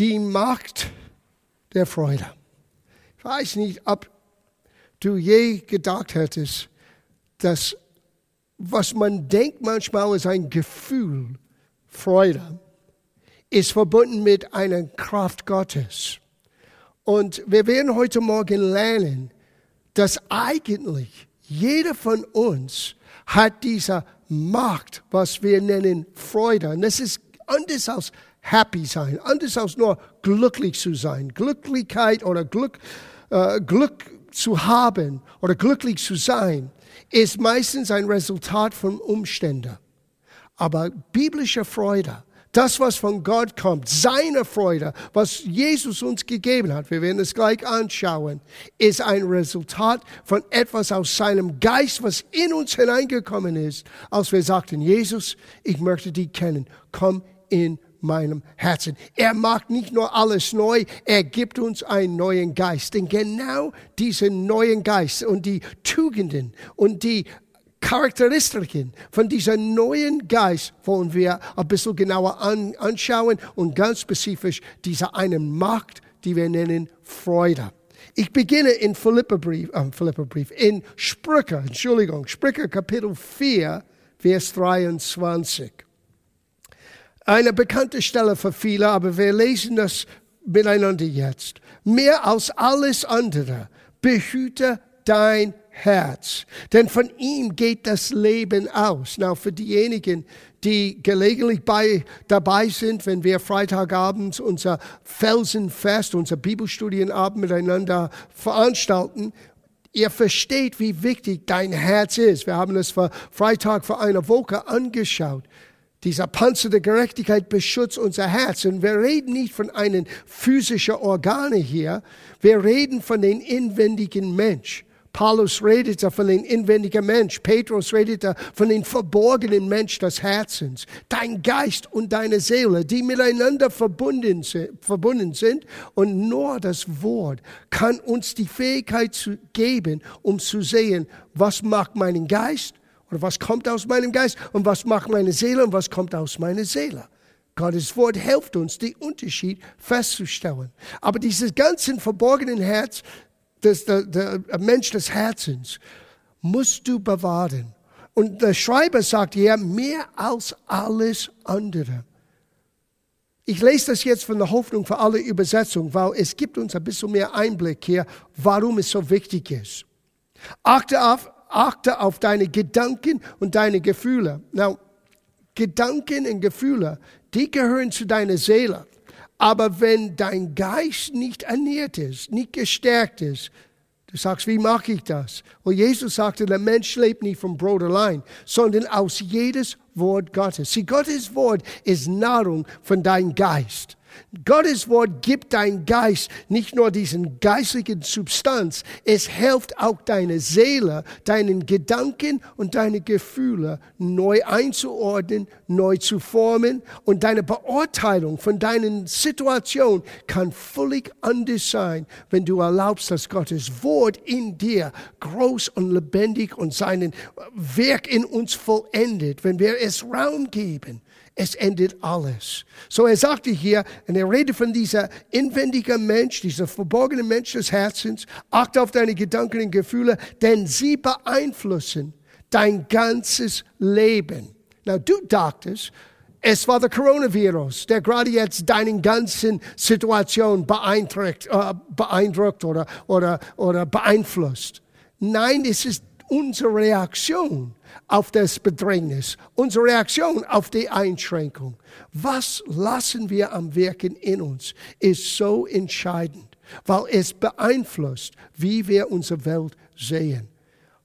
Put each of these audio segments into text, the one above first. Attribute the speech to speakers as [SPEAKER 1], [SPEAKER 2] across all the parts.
[SPEAKER 1] die Macht der Freude. Ich weiß nicht, ob du je gedacht hättest, dass was man denkt manchmal ist ein Gefühl, Freude, ist verbunden mit einer Kraft Gottes. Und wir werden heute Morgen lernen, dass eigentlich jeder von uns hat diese Macht, was wir nennen Freude. Und das ist anders als happy sein, anders als nur glücklich zu sein. Glücklichkeit oder Glück, äh, Glück zu haben oder glücklich zu sein ist meistens ein Resultat von Umständen. Aber biblische Freude, das, was von Gott kommt, seine Freude, was Jesus uns gegeben hat, wir werden es gleich anschauen, ist ein Resultat von etwas aus seinem Geist, was in uns hineingekommen ist, als wir sagten, Jesus, ich möchte dich kennen, komm in meinem Herzen. Er macht nicht nur alles neu, er gibt uns einen neuen Geist. Denn genau diesen neuen Geist und die Tugenden und die Charakteristiken von diesem neuen Geist wollen wir ein bisschen genauer an, anschauen und ganz spezifisch diese eine Macht, die wir nennen Freude. Ich beginne in Philipperbrief, äh, Philipperbrief, in Sprüche, Entschuldigung, Sprüche Kapitel 4, Vers 23 eine bekannte Stelle für viele, aber wir lesen das miteinander jetzt. Mehr als alles andere, behüte dein Herz, denn von ihm geht das Leben aus. Now, für diejenigen, die gelegentlich bei, dabei sind, wenn wir Freitagabends unser Felsenfest, unser Bibelstudienabend miteinander veranstalten, Ihr versteht, wie wichtig dein Herz ist. Wir haben es vor Freitag vor einer Woche angeschaut. Dieser Panzer der Gerechtigkeit beschützt unser Herz. Und wir reden nicht von einem physischen Organe hier. Wir reden von den inwendigen Mensch. Paulus redete von dem inwendigen Mensch. Petrus redete von dem verborgenen Mensch des Herzens. Dein Geist und deine Seele, die miteinander verbunden sind. Und nur das Wort kann uns die Fähigkeit geben, um zu sehen, was macht meinen Geist oder was kommt aus meinem Geist und was macht meine Seele und was kommt aus meiner Seele. Gottes Wort hilft uns, den Unterschied festzustellen. Aber dieses ganze verborgenen Herz, das, der, der Mensch des Herzens, musst du bewahren. Und der Schreiber sagt hier, mehr als alles andere. Ich lese das jetzt von der Hoffnung für alle Übersetzung, weil es gibt uns ein bisschen mehr Einblick hier, warum es so wichtig ist. Achte auf, achte auf deine Gedanken und deine Gefühle. Now, Gedanken und Gefühle, die gehören zu deiner Seele. Aber wenn dein Geist nicht ernährt ist, nicht gestärkt ist, du sagst, wie mache ich das? Und Jesus sagte, der Mensch lebt nicht vom Brot allein, sondern aus jedes Wort Gottes. Sie, Gottes Wort ist Nahrung von deinem Geist. Gottes Wort gibt dein Geist nicht nur diesen geistlichen Substanz, es hilft auch deine Seele, deinen Gedanken und deine Gefühle neu einzuordnen, neu zu formen. Und deine Beurteilung von deinen Situationen kann völlig anders sein, wenn du erlaubst, dass Gottes Wort in dir groß und lebendig und seinen Werk in uns vollendet, wenn wir es Raum geben es endet alles. So er sagte hier, und er redet von dieser inwendigen Mensch, dieser verborgenen Mensch des Herzens, achte auf deine Gedanken und Gefühle, denn sie beeinflussen dein ganzes Leben. Na, du dachtest, es war der Coronavirus, der gerade jetzt deinen ganzen Situation beeindruckt, äh, beeindruckt oder, oder, oder beeinflusst. Nein, es ist unsere Reaktion auf das Bedrängnis, unsere Reaktion auf die Einschränkung. Was lassen wir am Wirken in uns, ist so entscheidend, weil es beeinflusst, wie wir unsere Welt sehen.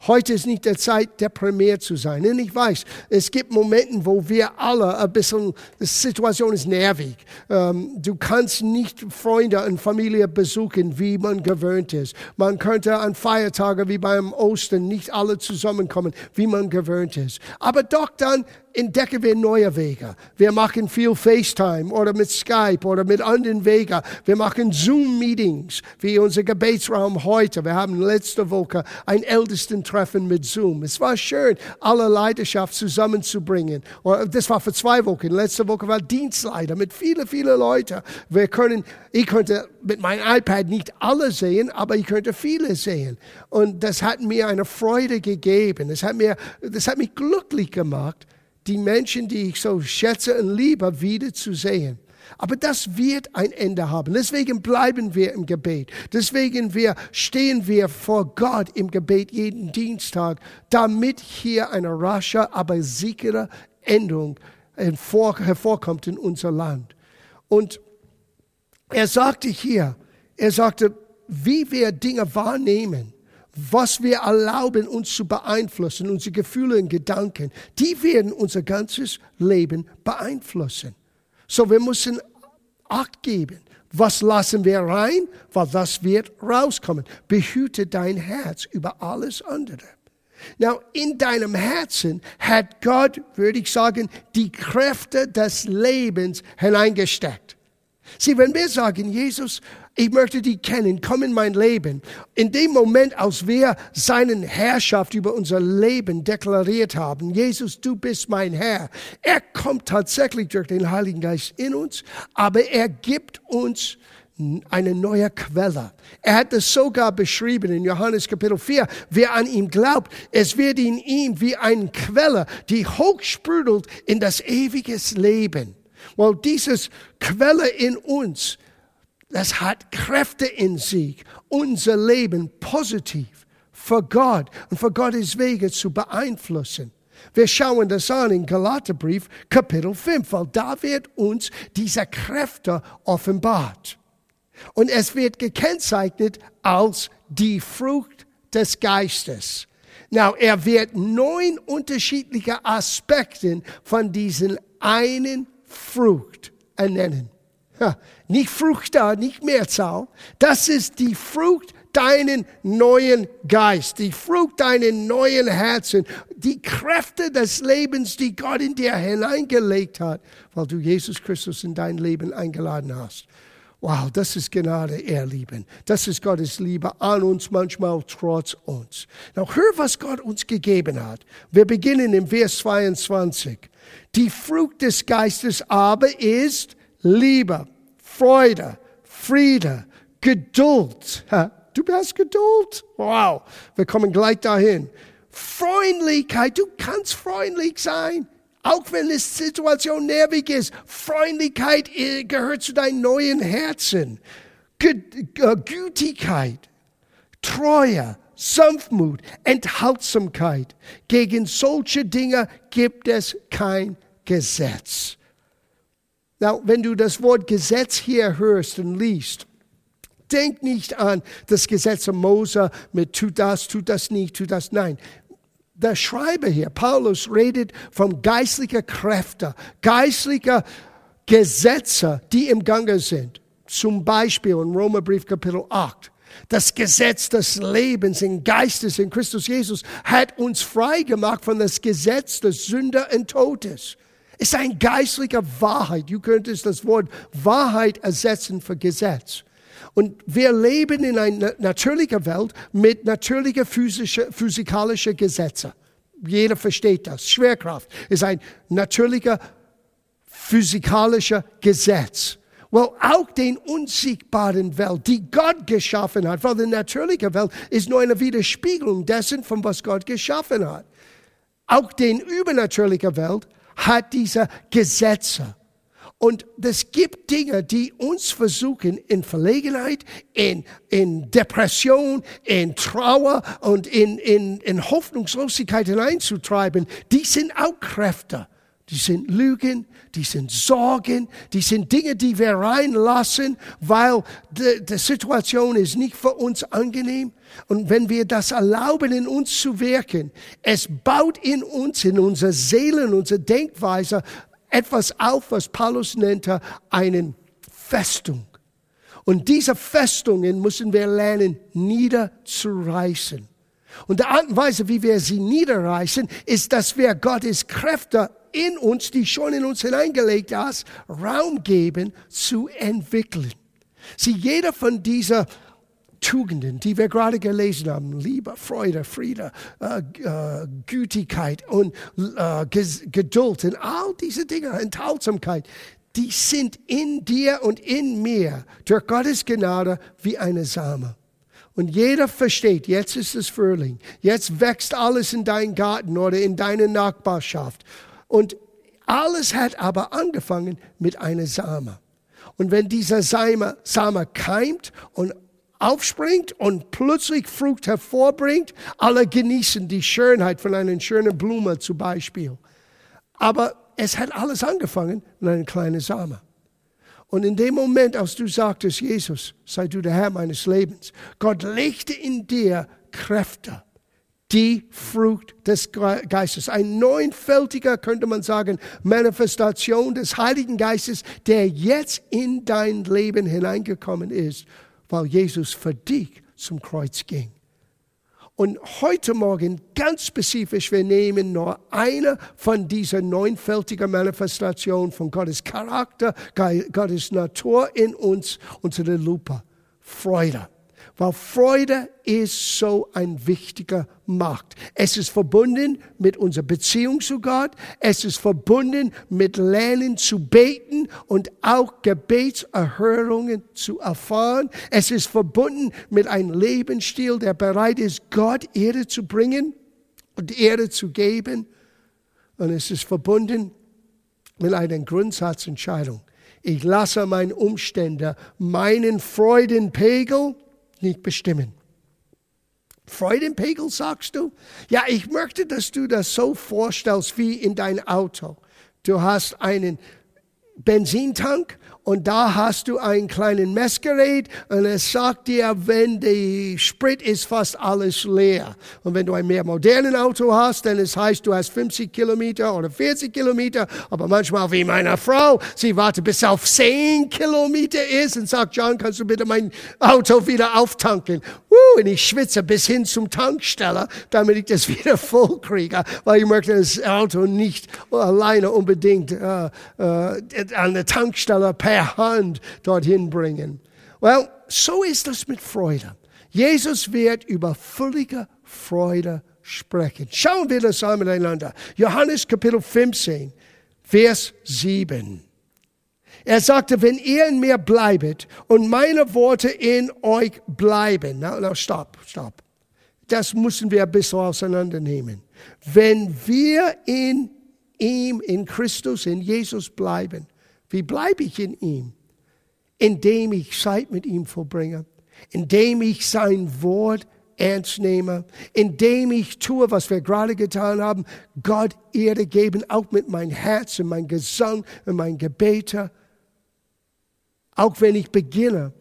[SPEAKER 1] Heute ist nicht der Zeit, deprimiert zu sein. Und ich weiß, es gibt Momente, wo wir alle ein bisschen, die Situation ist nervig. Ähm, du kannst nicht Freunde und Familie besuchen, wie man gewöhnt ist. Man könnte an Feiertagen wie beim Ostern nicht alle zusammenkommen, wie man gewöhnt ist. Aber doch dann entdecken wir neue Wege. Wir machen viel FaceTime oder mit Skype oder mit anderen Wegen. Wir machen Zoom-Meetings, wie unser Gebetsraum heute. Wir haben letzte Woche ein Ältestentreffen mit Zoom. Es war schön, alle Leidenschaft zusammenzubringen. Das war für zwei Wochen. Letzte Woche war Dienstleiter mit vielen, vielen Leuten. Wir können, ich konnte mit meinem iPad nicht alle sehen, aber ich könnte viele sehen. Und das hat mir eine Freude gegeben. Das hat mir, das hat mich glücklich gemacht die Menschen, die ich so schätze und liebe, wiederzusehen. Aber das wird ein Ende haben. Deswegen bleiben wir im Gebet. Deswegen wir stehen wir vor Gott im Gebet jeden Dienstag, damit hier eine rasche, aber sichere Endung hervorkommt in unser Land. Und er sagte hier, er sagte, wie wir Dinge wahrnehmen, was wir erlauben, uns zu beeinflussen, unsere Gefühle und Gedanken, die werden unser ganzes Leben beeinflussen. So, wir müssen Acht geben. Was lassen wir rein? Weil das wird rauskommen. Behüte dein Herz über alles andere. Now, in deinem Herzen hat Gott, würde ich sagen, die Kräfte des Lebens hineingesteckt. Sieh, wenn wir sagen, Jesus, ich möchte dich kennen, komm in mein Leben. In dem Moment, als wir seine Herrschaft über unser Leben deklariert haben, Jesus, du bist mein Herr, er kommt tatsächlich durch den Heiligen Geist in uns, aber er gibt uns eine neue Quelle. Er hat es sogar beschrieben in Johannes Kapitel 4. Wer an ihm glaubt, es wird in ihm wie eine Quelle, die hochsprudelt in das ewige Leben. Weil dieses Quelle in uns das hat Kräfte in sich, unser Leben positiv für Gott und für Gottes Wege zu beeinflussen. Wir schauen das an in Galaterbrief Kapitel 5, weil da wird uns diese Kräfte offenbart. Und es wird gekennzeichnet als die Frucht des Geistes. Now, er wird neun unterschiedliche Aspekte von diesen einen Frucht ernennen. Ja, nicht Frucht da, nicht Mehrzahl. Das ist die Frucht deinen neuen Geist, die Frucht deinen neuen Herzen, die Kräfte des Lebens, die Gott in dir hineingelegt hat, weil du Jesus Christus in dein Leben eingeladen hast. Wow, das ist Gnade, ihr Lieben. Das ist Gottes Liebe an uns, manchmal trotz uns. Now, hör, was Gott uns gegeben hat. Wir beginnen im Vers 22. Die Frucht des Geistes aber ist Liebe, Freude, Friede, Geduld. Du hast Geduld. Wow, wir kommen gleich dahin. Freundlichkeit, du kannst freundlich sein. Auch wenn die Situation nervig ist, Freundlichkeit äh, gehört zu deinem neuen Herzen. Äh, Gütigkeit, Treue, Sanftmut, Enthaltsamkeit. Gegen solche Dinge gibt es kein Gesetz. Now, wenn du das Wort Gesetz hier hörst und liest, denk nicht an das Gesetz Mose mit tut das, tut das nicht, tut das nein. Der Schreiber hier, Paulus, redet von geistlicher Kräfte, geistlicher Gesetze, die im Gange sind. Zum Beispiel in Römerbrief Kapitel 8. Das Gesetz des Lebens in Geistes in Christus Jesus hat uns frei gemacht von das Gesetz des Sünder und Todes ist eine geistliche Wahrheit. Du könntest das Wort Wahrheit ersetzen für Gesetz. Und wir leben in einer natürlichen Welt mit natürlichen physische, physikalischen Gesetzen. Jeder versteht das. Schwerkraft ist ein natürlicher physikalischer Gesetz. Well, auch den unsichtbaren Welt, die Gott geschaffen hat, weil die natürliche Welt ist nur eine Widerspiegelung dessen, von was Gott geschaffen hat. Auch den übernatürlichen Welt hat diese Gesetze. Und es gibt Dinge, die uns versuchen, in Verlegenheit, in, in Depression, in Trauer und in, in, in Hoffnungslosigkeit hineinzutreiben. Die sind auch Kräfte. Die sind Lügen, die sind Sorgen, die sind Dinge, die wir reinlassen, weil die, die Situation ist nicht für uns angenehm. Und wenn wir das erlauben, in uns zu wirken, es baut in uns, in unserer Seele, in unserer Denkweise etwas auf, was Paulus nannte, einen Festung. Und diese Festungen müssen wir lernen, niederzureißen. Und die Art und Weise, wie wir sie niederreißen, ist, dass wir Gottes Kräfte in uns, die schon in uns hineingelegt hast, Raum geben zu entwickeln. Sie, jeder von dieser Tugenden, die wir gerade gelesen haben, Liebe, Freude, Friede, äh, äh, Gütigkeit und äh, Geduld und all diese Dinge, Enthaltsamkeit, die sind in dir und in mir durch Gottes Gnade wie eine Same. Und jeder versteht, jetzt ist es Frühling, jetzt wächst alles in deinem Garten oder in deiner Nachbarschaft. Und alles hat aber angefangen mit einer Same. Und wenn dieser Same, Same keimt und aufspringt und plötzlich Frucht hervorbringt, alle genießen die Schönheit von einer schönen Blume zum Beispiel. Aber es hat alles angefangen mit einer kleinen Same. Und in dem Moment, als du sagtest, Jesus, sei du der Herr meines Lebens, Gott legte in dir Kräfte, die Frucht des Geistes. Ein neunfältiger, könnte man sagen, Manifestation des Heiligen Geistes, der jetzt in dein Leben hineingekommen ist, weil Jesus für dich zum Kreuz ging. Und heute Morgen ganz spezifisch, wir nehmen nur eine von diesen neunfältigen Manifestationen von Gottes Charakter, Gottes Natur in uns unter der Lupe. Freude. Weil Freude ist so ein wichtiger Markt. Es ist verbunden mit unserer Beziehung zu Gott. Es ist verbunden mit Lernen zu beten und auch Gebetserhörungen zu erfahren. Es ist verbunden mit einem Lebensstil, der bereit ist, Gott Ehre zu bringen und Ehre zu geben. Und es ist verbunden mit einer Grundsatzentscheidung. Ich lasse meine Umstände, meinen Freudenpegel nicht bestimmen. Freudenpegel, sagst du? Ja, ich möchte, dass du das so vorstellst wie in dein Auto. Du hast einen Benzintank und da hast du ein kleines Messgerät und es sagt dir, wenn die Sprit ist fast alles leer. Und wenn du ein mehr modernen Auto hast, dann es heißt, du hast 50 Kilometer oder 40 Kilometer, aber manchmal wie meine Frau, sie wartet bis auf 10 Kilometer ist und sagt, John, kannst du bitte mein Auto wieder auftanken? Uh, und ich schwitze bis hin zum Tanksteller, damit ich das wieder voll kriege, weil ich möchte das Auto nicht alleine unbedingt äh, äh, an der Tankstelle per per Hand dorthin bringen. Well, so ist das mit Freude. Jesus wird über völlige Freude sprechen. Schauen wir das an miteinander. Johannes Kapitel 15, Vers 7. Er sagte, wenn ihr in mir bleibet und meine Worte in euch bleiben. Na, na, stopp, stopp. Das müssen wir ein bisschen auseinandernehmen. Wenn wir in ihm, in Christus, in Jesus bleiben, wie bleibe ich in ihm? Indem ich Zeit mit ihm verbringe, indem ich sein Wort ernst nehme, indem ich tue, was wir gerade getan haben, Gott Erde geben, auch mit meinem Herz und meinem Gesang und meinen Gebete. Auch wenn ich beginne,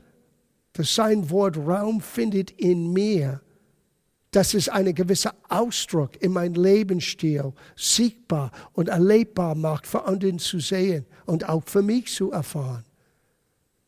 [SPEAKER 1] dass sein Wort Raum findet in mir, dass es einen gewissen Ausdruck in meinem Lebensstil sichtbar und erlebbar macht, für anderen zu sehen und auch für mich zu erfahren.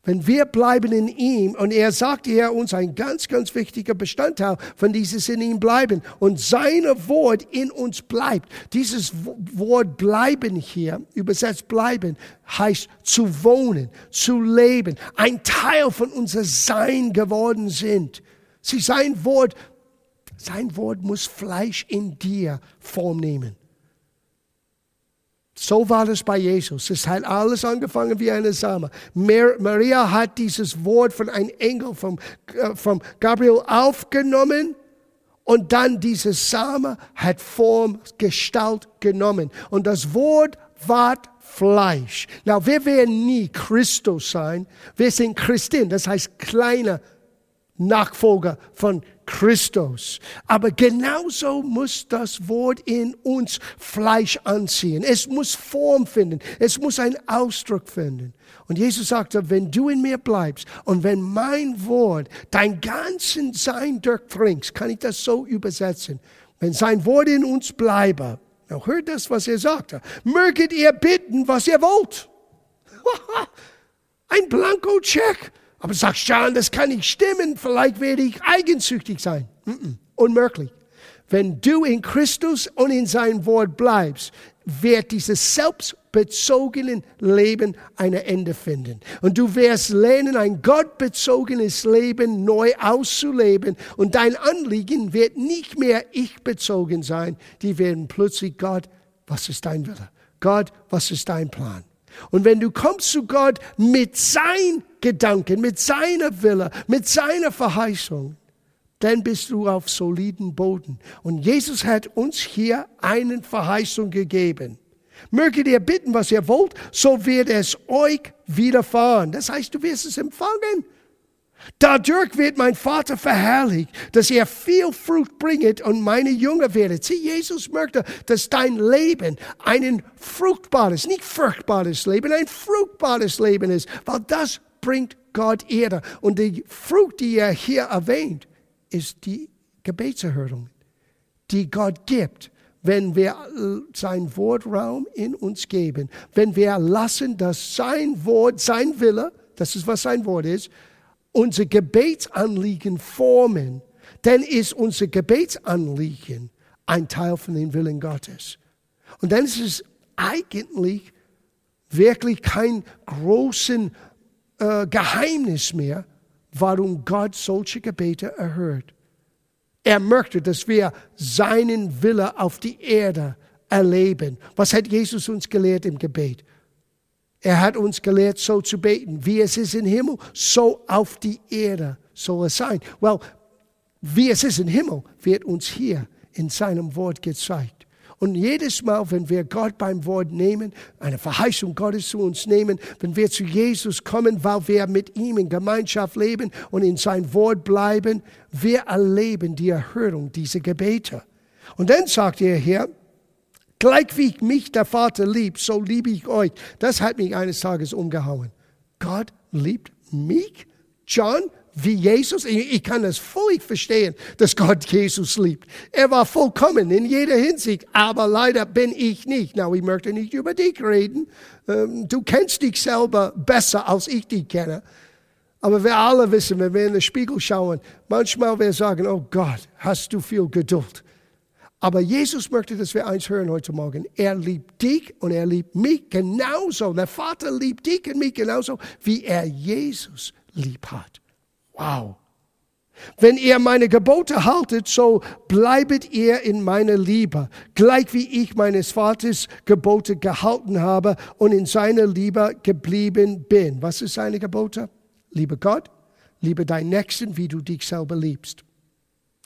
[SPEAKER 1] Wenn wir bleiben in ihm, und er sagt hier uns ein ganz, ganz wichtiger Bestandteil von dieses in ihm bleiben, und seine Wort in uns bleibt. Dieses Wort bleiben hier, übersetzt bleiben, heißt zu wohnen, zu leben, ein Teil von unser Sein geworden sind. Sie, sein Wort sein Wort muss Fleisch in dir Form nehmen. So war das bei Jesus. Es hat alles angefangen wie eine Same. Maria hat dieses Wort von einem Engel, vom, äh, Gabriel aufgenommen und dann dieses Same hat Form, Gestalt genommen. Und das Wort ward Fleisch. Na, wir werden nie Christus sein. Wir sind Christin, das heißt kleine Nachfolger von Christus. Aber genauso muss das Wort in uns Fleisch anziehen. Es muss Form finden. Es muss einen Ausdruck finden. Und Jesus sagte, wenn du in mir bleibst und wenn mein Wort dein ganzen Sein durchdringst, kann ich das so übersetzen. Wenn sein Wort in uns bleibe, now hört das, was er sagte, möget ihr bitten, was ihr wollt. Ein Blankocheck. Aber du sagst, John, das kann nicht stimmen. Vielleicht werde ich eigensüchtig sein. Mm -mm, unmöglich. Wenn du in Christus und in sein Wort bleibst, wird dieses selbstbezogene Leben ein Ende finden. Und du wirst lernen, ein gottbezogenes Leben neu auszuleben. Und dein Anliegen wird nicht mehr ich bezogen sein. Die werden plötzlich Gott, was ist dein Wille? Gott, was ist dein Plan? Und wenn du kommst zu Gott mit seinen Gedanken, mit seiner Wille, mit seiner Verheißung, dann bist du auf soliden Boden. Und Jesus hat uns hier eine Verheißung gegeben. Möget ihr bitten, was ihr wollt, so wird es euch widerfahren. Das heißt, du wirst es empfangen. Dadurch wird mein Vater verherrlicht, dass ihr viel Frucht bringet und meine Jünger werdet. Sieh, Jesus möchte, dass dein Leben ein fruchtbares, nicht furchtbares Leben, ein fruchtbares Leben ist, weil das bringt Gott Ehre. Und die Frucht, die er hier erwähnt, ist die Gebetserhörung, die Gott gibt, wenn wir sein Wortraum in uns geben, wenn wir lassen, dass sein Wort, sein Wille, das ist was sein Wort ist, unser Gebetsanliegen formen, dann ist unser Gebetsanliegen ein Teil von dem Willen Gottes. Und dann ist es eigentlich wirklich kein großes äh, Geheimnis mehr, warum Gott solche Gebete erhört. Er möchte, dass wir seinen Wille auf die Erde erleben. Was hat Jesus uns gelehrt im Gebet? Er hat uns gelehrt, so zu beten. Wie es ist im Himmel, so auf die Erde soll es sein. Well, wie es ist im Himmel, wird uns hier in seinem Wort gezeigt. Und jedes Mal, wenn wir Gott beim Wort nehmen, eine Verheißung Gottes zu uns nehmen, wenn wir zu Jesus kommen, weil wir mit ihm in Gemeinschaft leben und in sein Wort bleiben, wir erleben die Erhörung dieser Gebete. Und dann sagt er hier, Gleich wie mich der Vater liebt, so liebe ich euch. Das hat mich eines Tages umgehauen. Gott liebt mich? John, wie Jesus? Ich kann das völlig verstehen, dass Gott Jesus liebt. Er war vollkommen in jeder Hinsicht, aber leider bin ich nicht. Na, ich möchte nicht über dich reden. Ähm, du kennst dich selber besser, als ich dich kenne. Aber wir alle wissen, wenn wir in den Spiegel schauen, manchmal wir sagen, oh Gott, hast du viel Geduld. Aber Jesus möchte, dass wir eins hören heute Morgen. Er liebt dich und er liebt mich genauso. Der Vater liebt dich und mich genauso, wie er Jesus lieb hat. Wow. Wenn ihr meine Gebote haltet, so bleibet ihr in meiner Liebe, gleich wie ich meines Vaters Gebote gehalten habe und in seiner Liebe geblieben bin. Was ist seine Gebote? Liebe Gott, liebe deinen Nächsten, wie du dich selber liebst.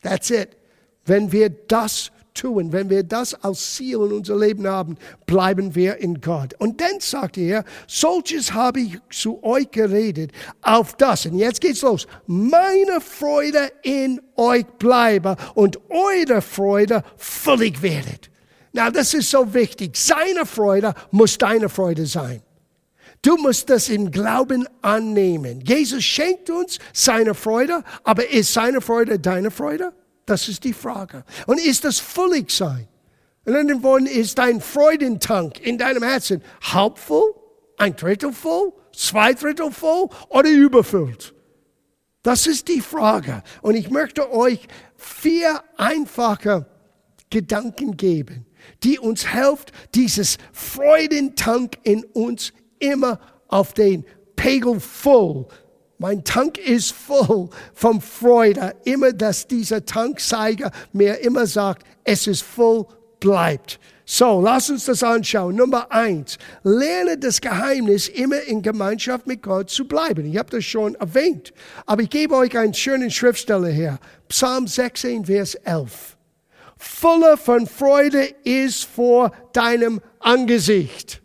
[SPEAKER 1] That's it. Wenn wir das tun, wenn wir das als Ziel in unser Leben haben, bleiben wir in Gott. Und dann sagt er, solches habe ich zu euch geredet, auf das, und jetzt geht's los, meine Freude in euch bleibe und eure Freude völlig werdet. Na, das ist so wichtig. Seine Freude muss deine Freude sein. Du musst das im Glauben annehmen. Jesus schenkt uns seine Freude, aber ist seine Freude deine Freude? Das ist die Frage. Und ist das völlig sein? In anderen Worten, ist dein Freudentank in deinem Herzen halb voll, ein Drittel voll, zwei Drittel voll oder überfüllt? Das ist die Frage. Und ich möchte euch vier einfache Gedanken geben, die uns helfen, dieses Freudentank in uns immer auf den Pegel voll mein Tank ist voll von Freude. Immer, dass dieser Tankseiger mir immer sagt, es ist voll, bleibt. So, lass uns das anschauen. Nummer eins, lerne das Geheimnis, immer in Gemeinschaft mit Gott zu bleiben. Ich habe das schon erwähnt. Aber ich gebe euch einen schönen Schriftsteller her. Psalm 16, Vers 11. Voller von Freude ist vor deinem Angesicht.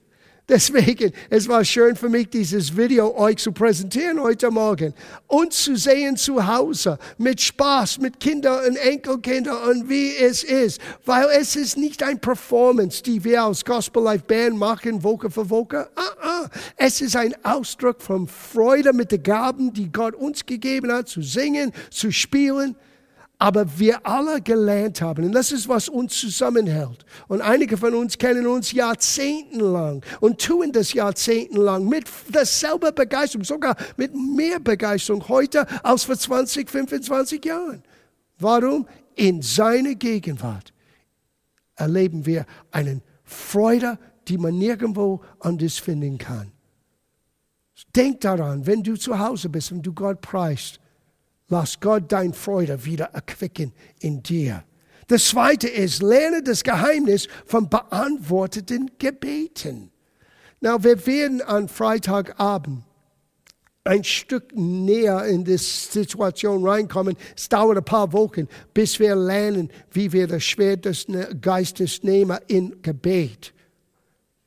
[SPEAKER 1] Deswegen, es war schön für mich, dieses Video euch zu präsentieren heute Morgen und zu sehen zu Hause mit Spaß, mit Kindern und Enkelkindern und wie es ist. Weil es ist nicht ein Performance, die wir aus Gospel Life Band machen, Woche für Woche. Ah, ah. Es ist ein Ausdruck von Freude mit den Gaben, die Gott uns gegeben hat, zu singen, zu spielen aber wir alle gelernt haben, und das ist, was uns zusammenhält. Und einige von uns kennen uns jahrzehntelang und tun das jahrzehntelang mit derselben Begeisterung, sogar mit mehr Begeisterung heute als vor 20, 25 Jahren. Warum? In seiner Gegenwart erleben wir einen Freude, die man nirgendwo anders finden kann. Denk daran, wenn du zu Hause bist und du Gott preist, lass Gott dein Freude wieder erquicken in dir. Das zweite ist, lerne das Geheimnis von beantworteten Gebeten. Na, wir werden an Freitagabend ein Stück näher in die Situation reinkommen. Es dauert ein paar Wochen, bis wir lernen, wie wir das Schwert des Geistes nehmen in Gebet.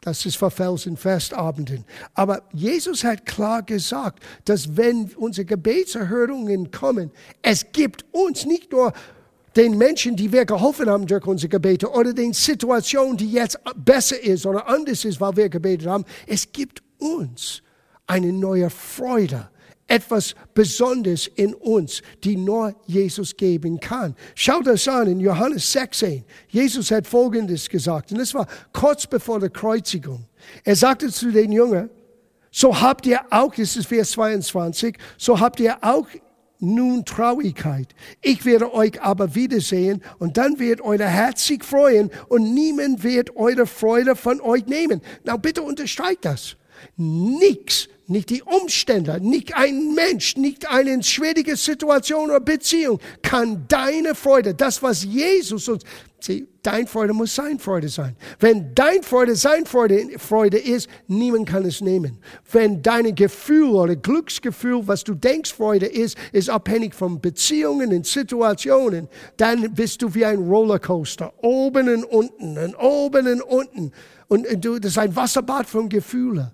[SPEAKER 1] Das ist für Felsenfestabenden. Aber Jesus hat klar gesagt, dass wenn unsere Gebetserhörungen kommen, es gibt uns nicht nur den Menschen, die wir geholfen haben durch unsere Gebete oder den Situationen, die jetzt besser ist oder anders ist, weil wir gebetet haben. Es gibt uns eine neue Freude, etwas Besonderes in uns, die nur Jesus geben kann. Schaut das an in Johannes 16. Jesus hat Folgendes gesagt, und das war kurz bevor der Kreuzigung. Er sagte zu den Jüngern, so habt ihr auch, das ist Vers 22, so habt ihr auch nun Traurigkeit. Ich werde euch aber wiedersehen und dann wird euer Herz sich freuen und niemand wird eure Freude von euch nehmen. Na bitte unterstreicht das. Nichts nicht die Umstände, nicht ein Mensch, nicht eine schwierige Situation oder Beziehung kann deine Freude, das was Jesus uns, sieh, dein Freude muss sein Freude sein. Wenn dein Freude sein Freude, Freude ist, niemand kann es nehmen. Wenn dein Gefühl oder Glücksgefühl, was du denkst Freude ist, ist abhängig von Beziehungen und Situationen, dann bist du wie ein Rollercoaster, oben und unten und oben und unten. Und du, das ist ein Wasserbad von Gefühlen.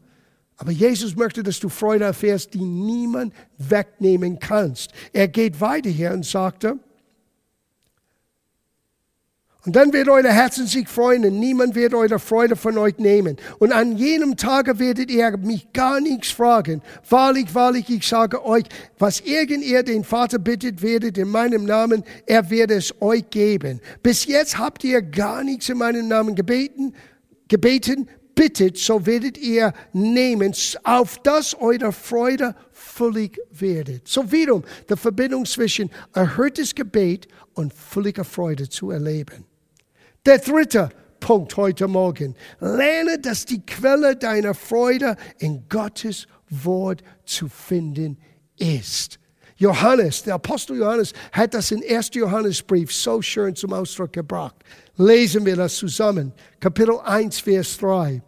[SPEAKER 1] Aber Jesus möchte, dass du Freude erfährst, die niemand wegnehmen kannst. Er geht weiter hier und sagte, und dann wird euer Herzen sich freuen und niemand wird eure Freude von euch nehmen. Und an jenem Tage werdet ihr mich gar nichts fragen. Wahrlich, wahrlich, ich sage euch, was irgend ihr den Vater bittet werdet in meinem Namen, er wird es euch geben. Bis jetzt habt ihr gar nichts in meinem Namen gebeten, gebeten, bittet, so werdet ihr nehmen, auf dass eure Freude völlig werdet. So wiederum die Verbindung zwischen erhörtes Gebet und völliger Freude zu erleben. Der dritte Punkt heute Morgen. Lerne, dass die Quelle deiner Freude in Gottes Wort zu finden ist. Johannes, der Apostel Johannes, hat das in 1. Johannesbrief so schön zum Ausdruck gebracht. Lesen wir das zusammen. Kapitel 1, Vers 3.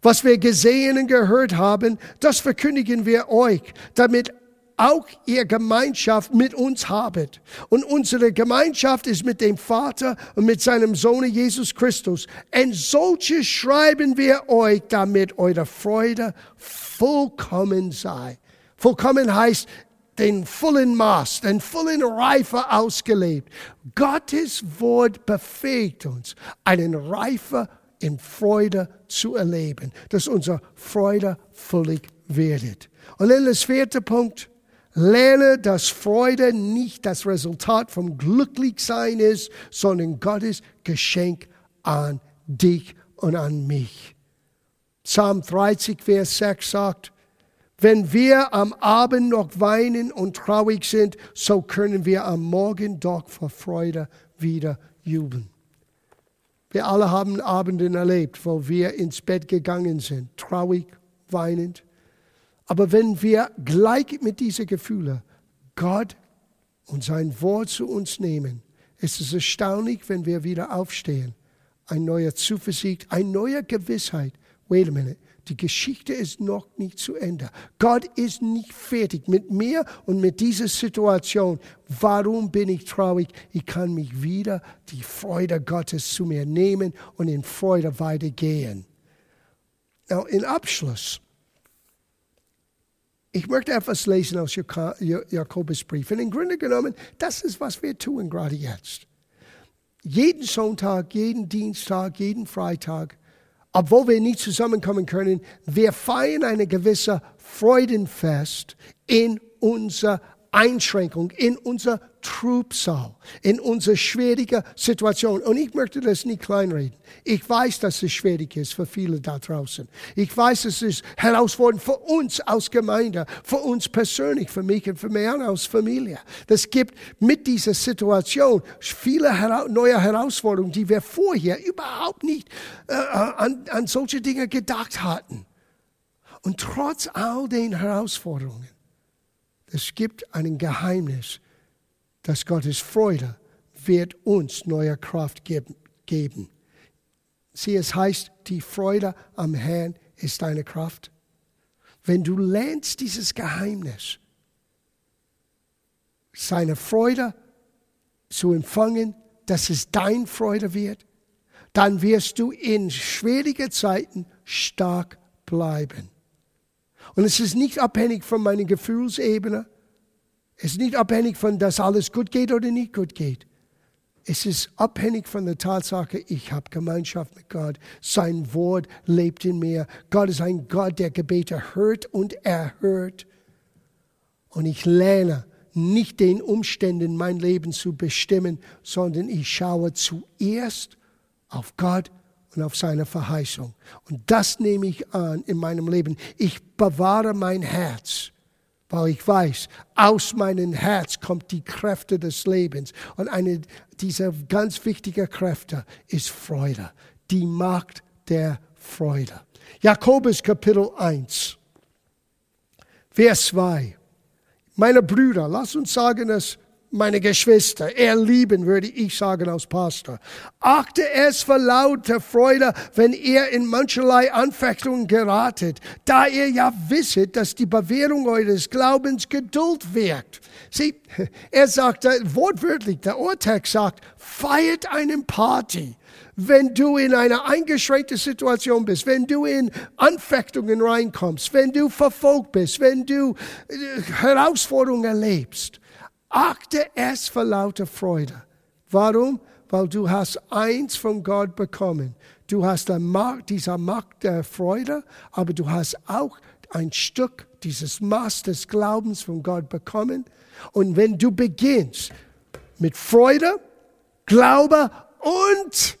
[SPEAKER 1] Was wir gesehen und gehört haben, das verkündigen wir euch, damit auch ihr Gemeinschaft mit uns habet. Und unsere Gemeinschaft ist mit dem Vater und mit seinem Sohn Jesus Christus. Und solche schreiben wir euch, damit eure Freude vollkommen sei. Vollkommen heißt, den vollen Maß, den vollen Reife ausgelebt. Gottes Wort befähigt uns, einen Reife in Freude zu erleben, dass unsere Freude völlig werdet. Und dann das vierte Punkt. Lerne, dass Freude nicht das Resultat vom Glücklichsein ist, sondern Gottes Geschenk an dich und an mich. Psalm 30, Vers 6 sagt, wenn wir am Abend noch weinen und traurig sind, so können wir am Morgen doch vor Freude wieder jubeln. Wir alle haben Abenden erlebt, wo wir ins Bett gegangen sind, traurig, weinend. Aber wenn wir gleich mit diesen Gefühlen Gott und sein Wort zu uns nehmen, ist es erstaunlich, wenn wir wieder aufstehen. Ein neuer Zuversicht, eine neue Gewissheit. Wait a minute. Die Geschichte ist noch nicht zu Ende. Gott ist nicht fertig mit mir und mit dieser Situation. Warum bin ich traurig? Ich kann mich wieder die Freude Gottes zu mir nehmen und in Freude weitergehen. Now, in Abschluss. Ich möchte etwas lesen aus Jakobusbrief. Und im Grunde genommen, das ist, was wir tun gerade jetzt. Jeden Sonntag, jeden Dienstag, jeden Freitag obwohl wir nicht zusammenkommen können, wir feiern eine gewisse Freudenfest in unser Einschränkung, in unser Trübsal, in unsere schwierige Situation. Und ich möchte das nicht kleinreden. Ich weiß, dass es schwierig ist für viele da draußen. Ich weiß, es ist herausfordernd für uns als Gemeinde, für uns persönlich, für mich und für mich als Familie. Das gibt mit dieser Situation viele neue Herausforderungen, die wir vorher überhaupt nicht äh, an, an solche Dinge gedacht hatten. Und trotz all den Herausforderungen es gibt ein Geheimnis, dass Gottes Freude wird uns neue Kraft geben. Sieh, es heißt, die Freude am Herrn ist deine Kraft. Wenn du lernst dieses Geheimnis, seine Freude zu empfangen, dass es dein Freude wird, dann wirst du in schwierigen Zeiten stark bleiben. Und es ist nicht abhängig von meiner Gefühlsebene. Es ist nicht abhängig von, dass alles gut geht oder nicht gut geht. Es ist abhängig von der Tatsache, ich habe Gemeinschaft mit Gott. Sein Wort lebt in mir. Gott ist ein Gott, der Gebete hört und erhört. Und ich lerne nicht den Umständen mein Leben zu bestimmen, sondern ich schaue zuerst auf Gott und auf seine Verheißung. Und das nehme ich an in meinem Leben. Ich bewahre mein Herz, weil ich weiß, aus meinem Herz kommt die Kräfte des Lebens. Und eine dieser ganz wichtigen Kräfte ist Freude, die Macht der Freude. Jakobus Kapitel 1, Vers 2. Meine Brüder, lass uns sagen dass meine Geschwister, er lieben, würde ich sagen als Pastor. Achte es für laute Freude, wenn ihr in mancherlei Anfechtungen geratet, da ihr ja wisset, dass die Bewährung eures Glaubens Geduld wirkt. Sieh, er sagt wortwörtlich, der Urtext sagt, feiert einen Party wenn du in einer eingeschränkten Situation bist, wenn du in Anfechtungen reinkommst, wenn du verfolgt bist, wenn du äh, Herausforderungen erlebst, Achte es für lauter Freude. Warum? Weil du hast eins von Gott bekommen. Du hast Macht, diese Macht der Freude, aber du hast auch ein Stück dieses Maß des Glaubens von Gott bekommen. Und wenn du beginnst mit Freude, Glaube und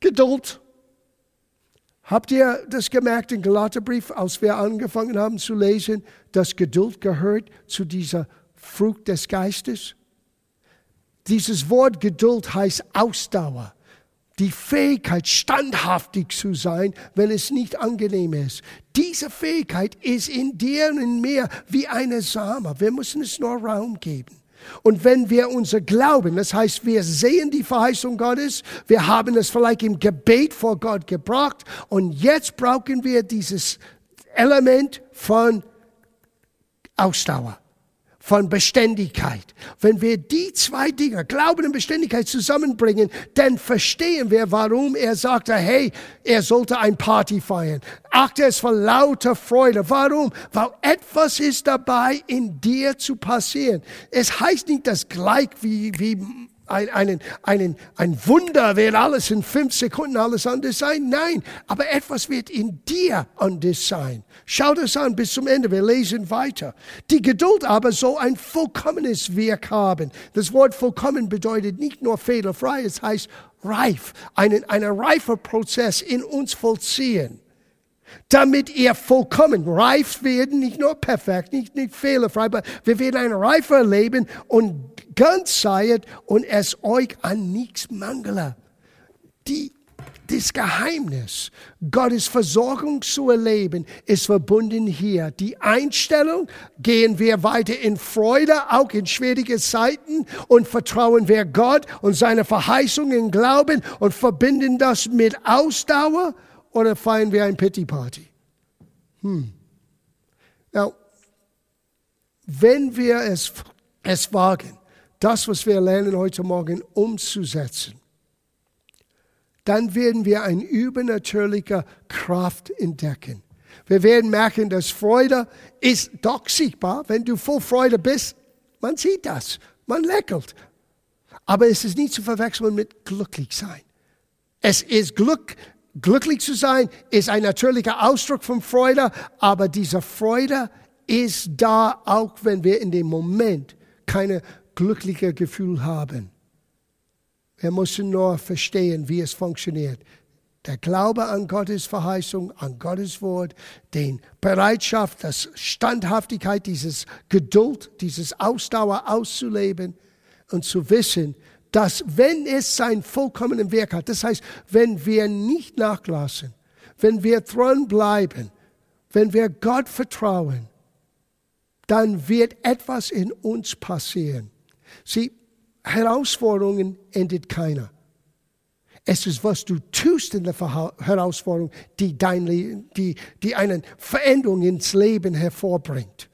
[SPEAKER 1] Geduld, Habt ihr das gemerkt im Galaterbrief, als wir angefangen haben zu lesen, dass Geduld gehört zu dieser Frucht des Geistes. Dieses Wort Geduld heißt Ausdauer. Die Fähigkeit, standhaftig zu sein, wenn es nicht angenehm ist. Diese Fähigkeit ist in dir und in mir wie eine Same. Wir müssen es nur Raum geben. Und wenn wir unser Glauben, das heißt, wir sehen die Verheißung Gottes, wir haben es vielleicht im Gebet vor Gott gebracht und jetzt brauchen wir dieses Element von Ausdauer von Beständigkeit. Wenn wir die zwei Dinge, Glauben und Beständigkeit zusammenbringen, dann verstehen wir, warum er sagte, hey, er sollte ein Party feiern. Achte es vor lauter Freude. Warum? Weil etwas ist dabei, in dir zu passieren. Es heißt nicht, dass gleich wie, wie ein, einen, einen, ein Wunder wird alles in fünf Sekunden alles anders sein. Nein, aber etwas wird in dir anders sein. Schau das an bis zum Ende. Wir lesen weiter. Die Geduld aber soll ein vollkommenes Werk haben. Das Wort vollkommen bedeutet nicht nur fehlerfrei, es heißt reif. Einen, ein reifer Prozess in uns vollziehen damit ihr vollkommen reif werden, nicht nur perfekt, nicht, nicht fehlerfrei, aber wir werden ein reifer Leben und ganz seid und es euch an nichts mangele. Die, das Geheimnis, Gottes Versorgung zu erleben, ist verbunden hier. Die Einstellung, gehen wir weiter in Freude, auch in schwierigen Zeiten und vertrauen wir Gott und seine Verheißungen glauben und verbinden das mit Ausdauer oder feiern wir ein Pity Party? Hm. Now, wenn wir es, es wagen, das, was wir lernen heute Morgen, umzusetzen, dann werden wir eine übernatürliche Kraft entdecken. Wir werden merken, dass Freude ist doch sichtbar. Wenn du voll Freude bist, man sieht das, man lächelt. Aber es ist nicht zu verwechseln mit glücklich sein. Es ist Glück, Glücklich zu sein ist ein natürlicher Ausdruck von Freude, aber diese Freude ist da, auch wenn wir in dem Moment keine glückliche Gefühl haben. Wir müssen nur verstehen, wie es funktioniert. Der Glaube an Gottes Verheißung, an Gottes Wort, den Bereitschaft, das Standhaftigkeit, dieses Geduld, dieses Ausdauer auszuleben und zu wissen, dass wenn es sein vollkommenen Werk hat, das heißt, wenn wir nicht nachlassen, wenn wir dranbleiben, wenn wir Gott vertrauen, dann wird etwas in uns passieren. Sieh, Herausforderungen endet keiner. Es ist, was du tust in der Herausforderung, die, dein, die, die eine Veränderung ins Leben hervorbringt.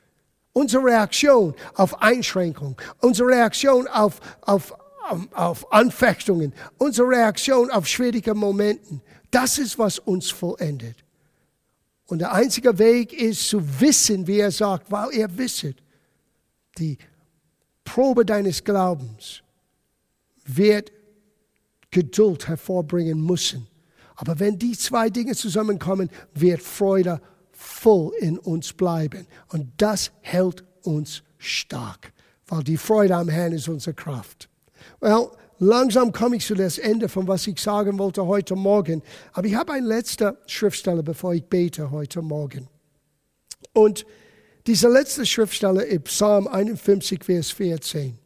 [SPEAKER 1] Unsere Reaktion auf Einschränkungen, unsere Reaktion auf, auf, auf Anfechtungen, unsere Reaktion auf schwierige Momente, das ist, was uns vollendet. Und der einzige Weg ist zu wissen, wie er sagt, weil er wisset, die Probe deines Glaubens wird Geduld hervorbringen müssen. Aber wenn die zwei Dinge zusammenkommen, wird Freude voll in uns bleiben. Und das hält uns stark, weil die Freude am Herrn ist unsere Kraft. Well, langsam komme ich zu das Ende von was ich sagen wollte heute Morgen. Aber ich habe ein letzter Schriftsteller, bevor ich bete heute Morgen. Und dieser letzte Schriftsteller ist Psalm 51, Vers 14.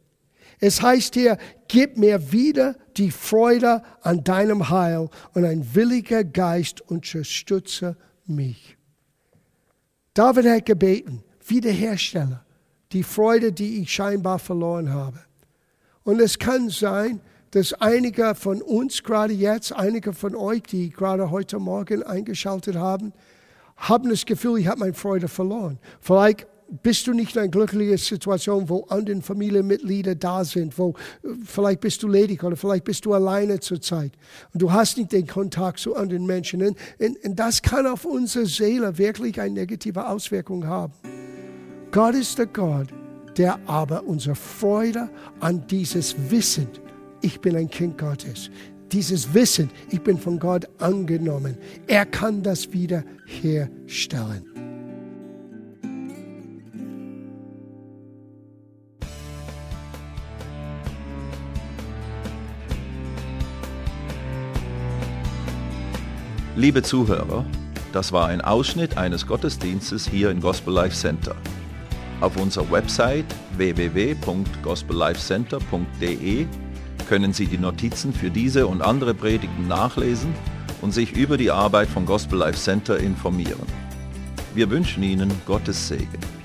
[SPEAKER 1] Es heißt hier, gib mir wieder die Freude an deinem Heil und ein williger Geist unterstütze mich. David hat gebeten, wiederherstelle die Freude, die ich scheinbar verloren habe. Und es kann sein, dass einige von uns gerade jetzt, einige von euch, die gerade heute Morgen eingeschaltet haben, haben das Gefühl, ich habe meine Freude verloren. Vielleicht bist du nicht in einer glücklichen Situation, wo andere Familienmitglieder da sind, wo vielleicht bist du ledig oder vielleicht bist du alleine zurzeit und du hast nicht den Kontakt zu anderen Menschen. Und, und das kann auf unsere Seele wirklich eine negative Auswirkung haben. Gott ist der Gott, der aber unsere Freude an dieses Wissen, ich bin ein Kind Gottes, dieses Wissen, ich bin von Gott angenommen, er kann das wieder herstellen.
[SPEAKER 2] Liebe Zuhörer, das war ein Ausschnitt eines Gottesdienstes hier im Gospel Life Center. Auf unserer Website www.gospellifecenter.de können Sie die Notizen für diese und andere Predigten nachlesen und sich über die Arbeit von Gospel Life Center informieren. Wir wünschen Ihnen Gottes Segen.